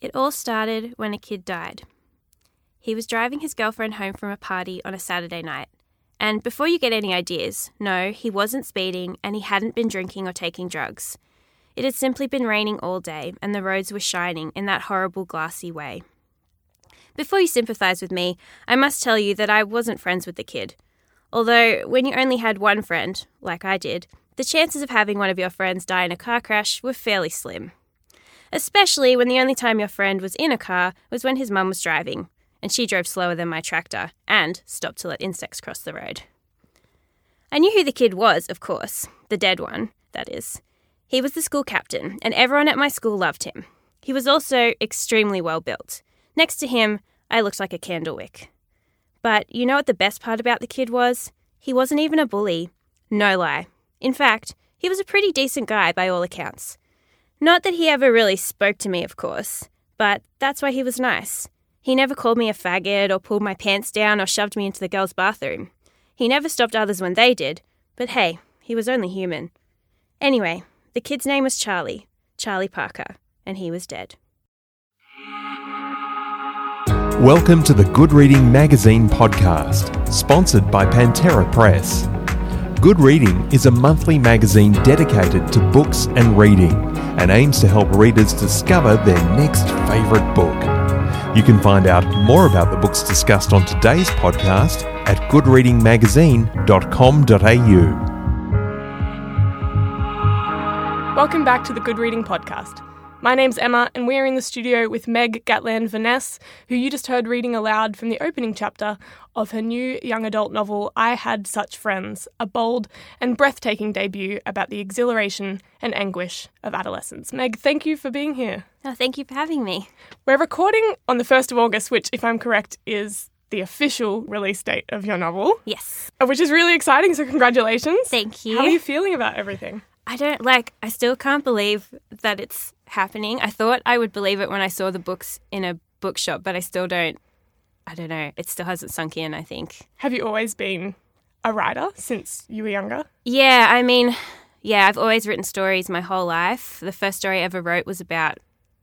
It all started when a kid died. He was driving his girlfriend home from a party on a Saturday night. And before you get any ideas, no, he wasn't speeding and he hadn't been drinking or taking drugs. It had simply been raining all day and the roads were shining in that horrible glassy way. Before you sympathise with me, I must tell you that I wasn't friends with the kid. Although, when you only had one friend, like I did, the chances of having one of your friends die in a car crash were fairly slim. Especially when the only time your friend was in a car was when his mum was driving, and she drove slower than my tractor and stopped to let insects cross the road. I knew who the kid was, of course, the dead one, that is. He was the school captain, and everyone at my school loved him. He was also extremely well built. Next to him, I looked like a candle wick. But you know what the best part about the kid was? He wasn't even a bully. No lie. In fact, he was a pretty decent guy by all accounts. Not that he ever really spoke to me, of course, but that's why he was nice. He never called me a faggot or pulled my pants down or shoved me into the girls' bathroom. He never stopped others when they did, but hey, he was only human. Anyway, the kid's name was Charlie, Charlie Parker, and he was dead. Welcome to the Good Reading Magazine podcast, sponsored by Pantera Press. Good Reading is a monthly magazine dedicated to books and reading and aims to help readers discover their next favourite book. You can find out more about the books discussed on today's podcast at goodreadingmagazine.com.au. Welcome back to the Good Reading Podcast. My name's Emma, and we're in the studio with Meg Gatland Veness, who you just heard reading aloud from the opening chapter of her new young adult novel, I Had Such Friends, a bold and breathtaking debut about the exhilaration and anguish of adolescence. Meg, thank you for being here. Oh, thank you for having me. We're recording on the 1st of August, which, if I'm correct, is the official release date of your novel. Yes. Which is really exciting, so congratulations. Thank you. How are you feeling about everything? I don't like, I still can't believe that it's happening. I thought I would believe it when I saw the books in a bookshop, but I still don't. I don't know. It still hasn't sunk in, I think. Have you always been a writer since you were younger? Yeah, I mean, yeah, I've always written stories my whole life. The first story I ever wrote was about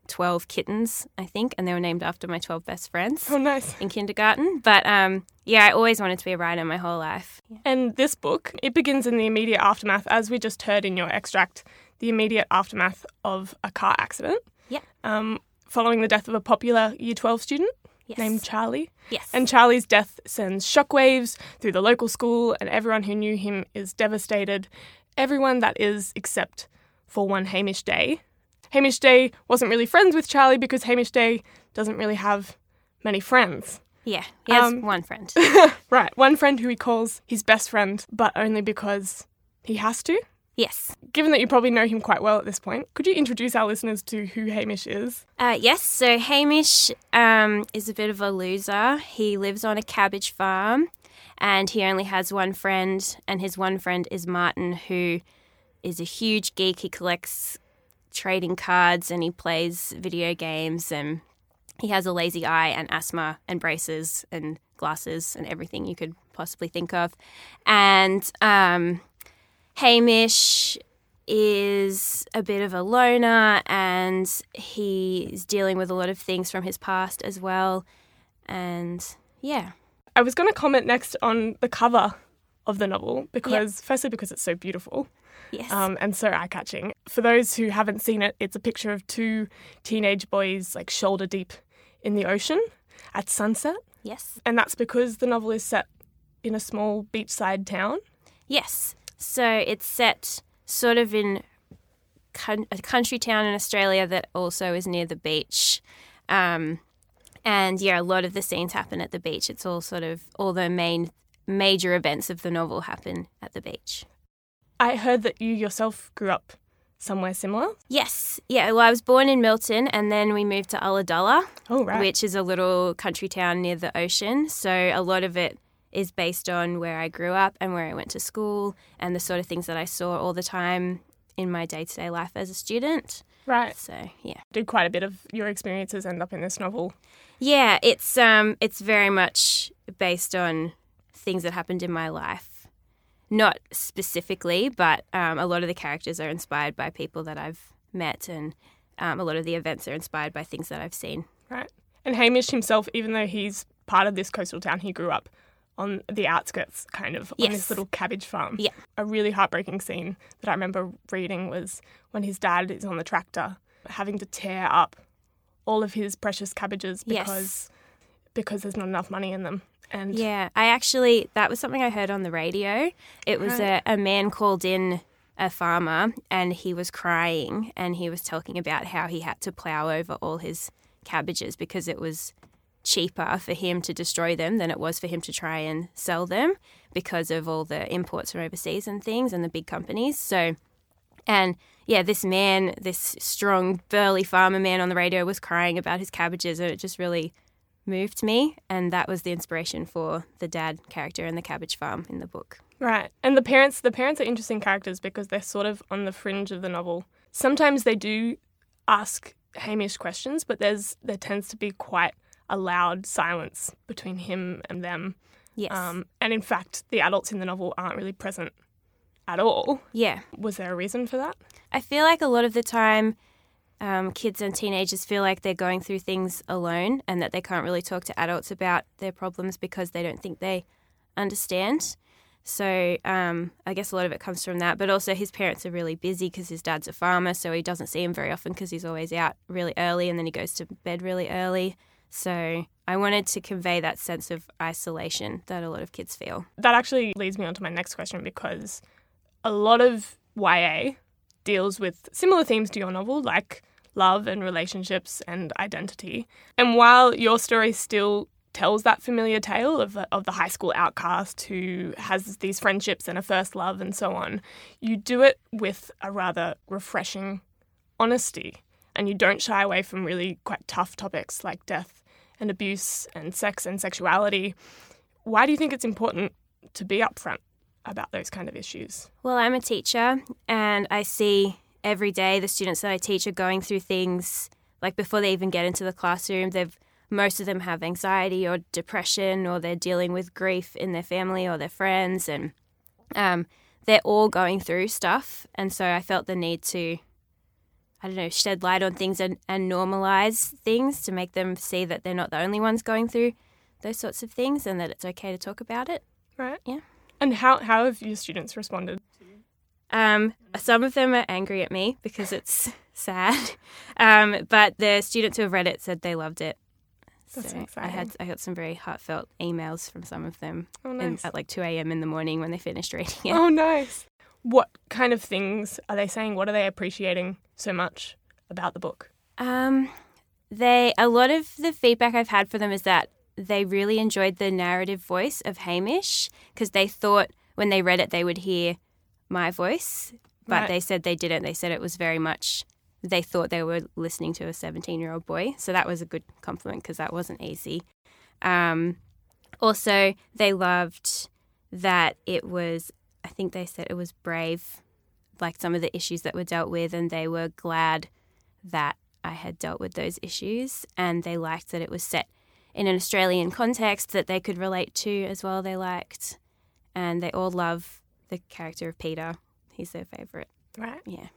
12 kittens, I think, and they were named after my 12 best friends. Oh, nice. In kindergarten. But um, yeah, I always wanted to be a writer my whole life. And this book, it begins in the immediate aftermath, as we just heard in your extract, the immediate aftermath of a car accident. Yeah. Um, following the death of a popular Year 12 student yes. named Charlie. Yes. And Charlie's death sends shockwaves through the local school, and everyone who knew him is devastated. Everyone that is, except for one Hamish Day. Hamish Day wasn't really friends with Charlie because Hamish Day doesn't really have many friends. Yeah, he has um, one friend. right, one friend who he calls his best friend, but only because he has to. Yes. Given that you probably know him quite well at this point, could you introduce our listeners to who Hamish is? Uh, yes, so Hamish um, is a bit of a loser. He lives on a cabbage farm and he only has one friend, and his one friend is Martin, who is a huge geek. He collects trading cards and he plays video games and he has a lazy eye and asthma and braces and glasses and everything you could possibly think of. And um, Hamish is a bit of a loner and he's dealing with a lot of things from his past as well. And yeah. I was going to comment next on the cover of the novel because, yep. firstly, because it's so beautiful. Yes. Um, and so eye catching. For those who haven't seen it, it's a picture of two teenage boys, like shoulder deep in the ocean at sunset. Yes. And that's because the novel is set in a small beachside town. Yes. So it's set sort of in a country town in Australia that also is near the beach. Um, and yeah, a lot of the scenes happen at the beach. It's all sort of all the main major events of the novel happen at the beach. I heard that you yourself grew up somewhere similar. Yes. Yeah. Well, I was born in Milton and then we moved to Ulladulla, oh, right. which is a little country town near the ocean. So a lot of it is based on where I grew up and where I went to school and the sort of things that I saw all the time in my day to day life as a student. Right. So yeah. Did quite a bit of your experiences end up in this novel? Yeah, it's um it's very much based on things that happened in my life. Not specifically, but um, a lot of the characters are inspired by people that I've met and um, a lot of the events are inspired by things that I've seen. Right. And Hamish himself, even though he's part of this coastal town, he grew up on the outskirts, kind of, on this little cabbage farm. Yeah. A really heartbreaking scene that I remember reading was when his dad is on the tractor having to tear up all of his precious cabbages Yes. because because there's not enough money in them. And Yeah, I actually, that was something I heard on the radio. It was a, a man called in a farmer and he was crying and he was talking about how he had to plow over all his cabbages because it was cheaper for him to destroy them than it was for him to try and sell them because of all the imports from overseas and things and the big companies. So, and yeah, this man, this strong, burly farmer man on the radio was crying about his cabbages and it just really moved me, and that was the inspiration for the dad character in the cabbage farm in the book. Right. And the parents the parents are interesting characters because they're sort of on the fringe of the novel. Sometimes they do ask Hamish questions, but there's there tends to be quite a loud silence between him and them. Yes. Um, and in fact, the adults in the novel aren't really present at all. yeah. Was there a reason for that? I feel like a lot of the time, um, kids and teenagers feel like they're going through things alone and that they can't really talk to adults about their problems because they don't think they understand. So um, I guess a lot of it comes from that. But also, his parents are really busy because his dad's a farmer, so he doesn't see him very often because he's always out really early and then he goes to bed really early. So I wanted to convey that sense of isolation that a lot of kids feel. That actually leads me on to my next question because a lot of YA deals with similar themes to your novel, like love and relationships and identity. And while your story still tells that familiar tale of, uh, of the high school outcast who has these friendships and a first love and so on, you do it with a rather refreshing honesty. And you don't shy away from really quite tough topics like death and abuse and sex and sexuality. Why do you think it's important to be upfront about those kind of issues? Well, I'm a teacher and I see every day the students that I teach are going through things like before they even get into the classroom, they've most of them have anxiety or depression or they're dealing with grief in their family or their friends and um, they're all going through stuff and so I felt the need to I don't know, shed light on things and, and normalize things to make them see that they're not the only ones going through those sorts of things and that it's okay to talk about it. Right. Yeah. And how, how have your students responded? Um, some of them are angry at me because it's sad, um, but the students who have read it said they loved it. That's so I had I got some very heartfelt emails from some of them Oh, in, at like two a.m. in the morning when they finished reading it. Oh, nice. What kind of things are they saying? What are they appreciating so much about the book? Um, they a lot of the feedback I've had for them is that they really enjoyed the narrative voice of Hamish because they thought when they read it they would hear my voice, but Right. they said they didn't. They said it was very much they thought they were listening to a 17 year old boy. So that was a good compliment because that wasn't easy. Um, also, they loved that it was, I think they said it was brave, like some of the issues that were dealt with, and they were glad that I had dealt with those issues. And they liked that it was set in an Australian context that they could relate to as well. They liked. And they all love the character of Peter. He's their favourite. Right. Yeah.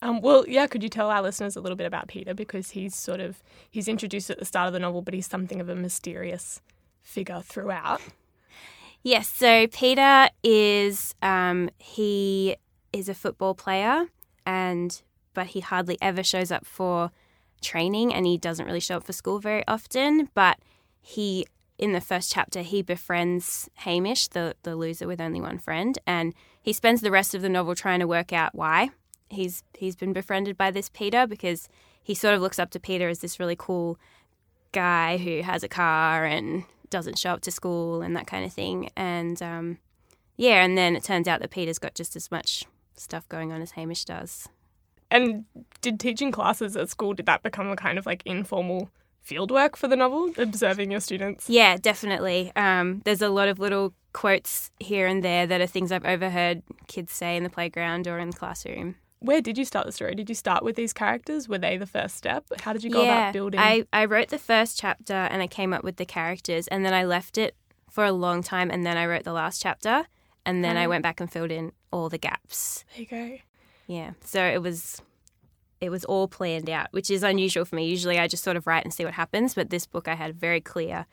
Um, well, yeah. Could you tell our listeners a little bit about Peter because he's sort of he's introduced at the start of the novel, but he's something of a mysterious figure throughout. Yes, so Peter is um, he is a football player, and but he hardly ever shows up for training, and he doesn't really show up for school very often. But he, in the first chapter, he befriends Hamish, the the loser with only one friend, and he spends the rest of the novel trying to work out why he's he's been befriended by this Peter because he sort of looks up to Peter as this really cool guy who has a car and doesn't show up to school and that kind of thing. And um, yeah, and then it turns out that Peter's got just as much stuff going on as Hamish does. And did teaching classes at school did that become a kind of like informal fieldwork for the novel, observing your students? Yeah, definitely. Um, there's a lot of little quotes here and there that are things I've overheard kids say in the playground or in the classroom. Where did you start the story? Did you start with these characters? Were they the first step? How did you go yeah, about building? I, I wrote the first chapter and I came up with the characters and then I left it for a long time and then I wrote the last chapter and then I went back and filled in all the gaps. There you go. Yeah. So it was it was all planned out, which is unusual for me. Usually I just sort of write and see what happens, but this book I had a very clear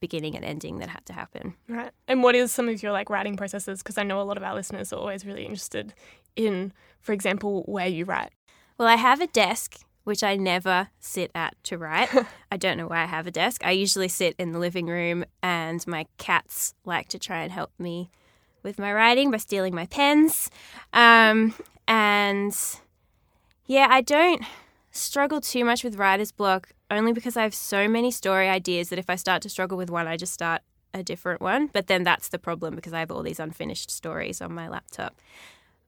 beginning and ending that had to happen. Right. And what is some of your like writing processes? Because I know a lot of our listeners are always really interested in, for example, where you write. Well, I have a desk which I never sit at to write. I don't know why I have a desk. I usually sit in the living room, and my cats like to try and help me with my writing by stealing my pens. Um, and yeah, I don't struggle too much with writer's block only because I have so many story ideas that if I start to struggle with one, I just start a different one. But then that's the problem because I have all these unfinished stories on my laptop.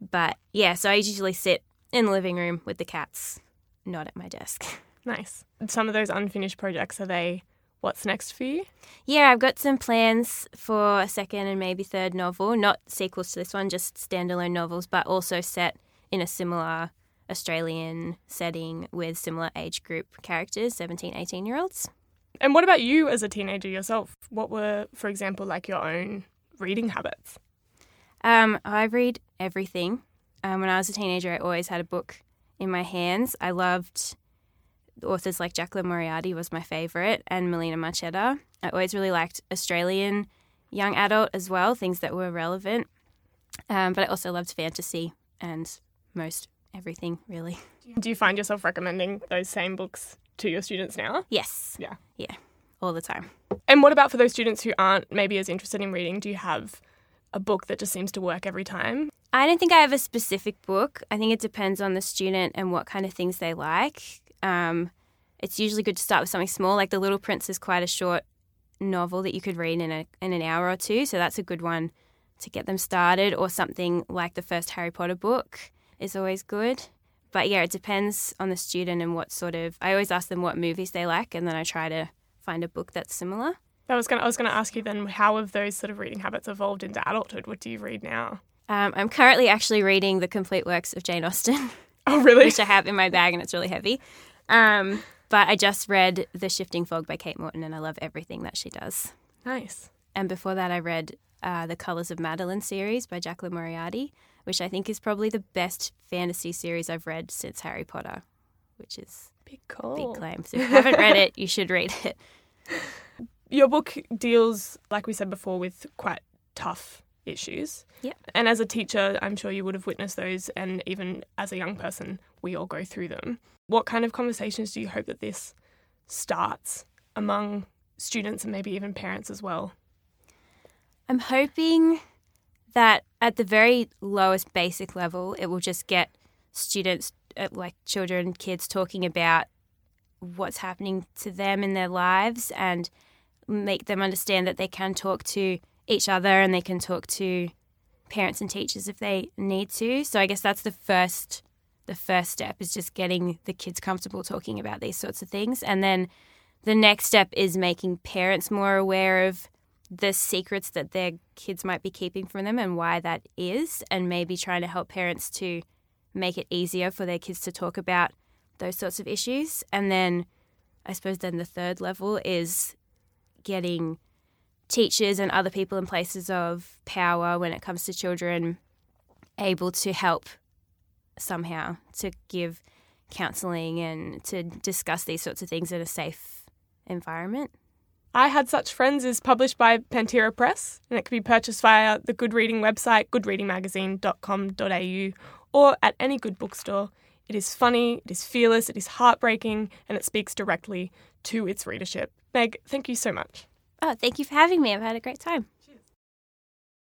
But yeah, so I usually sit in the living room with the cats, not at my desk. Nice. Some of those unfinished projects, are they what's next for you? Yeah, I've got some plans for a second and maybe third novel, not sequels to this one, just standalone novels, but also set in a similar Australian setting with similar age group characters, 17, 18 year olds. And what about you as a teenager yourself? What were, for example, like your own reading habits? Um, I read everything. Um, when I was a teenager, I always had a book in my hands. I loved authors like Jaclyn Moriarty was my favourite, and Melina Marchetta. I always really liked Australian young adult as well, things that were relevant. Um, but I also loved fantasy and most everything, really. Do you find yourself recommending those same books to your students now? Yes. Yeah. Yeah, all the time. And what about for those students who aren't maybe as interested in reading? Do you have a book that just seems to work every time? I don't think I have a specific book. I think it depends on the student and what kind of things they like. Um, it's usually good to start with something small. Like The Little Prince is quite a short novel that you could read in, a, in an hour or two. So that's a good one to get them started. Or something like the first Harry Potter book is always good. But yeah, it depends on the student and what sort of. I always ask them what movies they like, and then I try to find a book that's similar. I was going I was going to ask you then how have those sort of reading habits evolved into adulthood? What do you read now? Um, I'm currently actually reading the complete works of Jane Austen. Oh, really? which I have in my bag and it's really heavy. Um, but I just read The Shifting Fog by Kate Morton and I love everything that she does. Nice. And before that, I read uh, the Colors of Madeleine series by Jaclyn Moriarty, which I think is probably the best fantasy series I've read since Harry Potter, which is Big a big claim. So if you haven't read it, you should read it. Your book deals, like we said before, with quite tough issues. Yep. And as a teacher, I'm sure you would have witnessed those, and even as a young person, we all go through them. What kind of conversations do you hope that this starts among students and maybe even parents as well? I'm hoping that at the very lowest basic level, it will just get students, uh, like children, kids, talking about what's happening to them in their lives and make them understand that they can talk to each other and they can talk to parents and teachers if they need to. So I guess that's the first the first step is just getting the kids comfortable talking about these sorts of things and then the next step is making parents more aware of the secrets that their kids might be keeping from them and why that is, and maybe trying to help parents to make it easier for their kids to talk about those sorts of issues. And then I suppose then the third level is getting teachers and other people in places of power when it comes to children able to help somehow to give counselling and to discuss these sorts of things in a safe environment. I Had Such Friends is published by Pantera Press and it can be purchased via the Good Reading website, goodreadingmagazine.com.au, or at any good bookstore. It is funny, it is fearless, it is heartbreaking, and it speaks directly to its readership. Meg, thank you so much. Oh, thank you for having me. I've had a great time.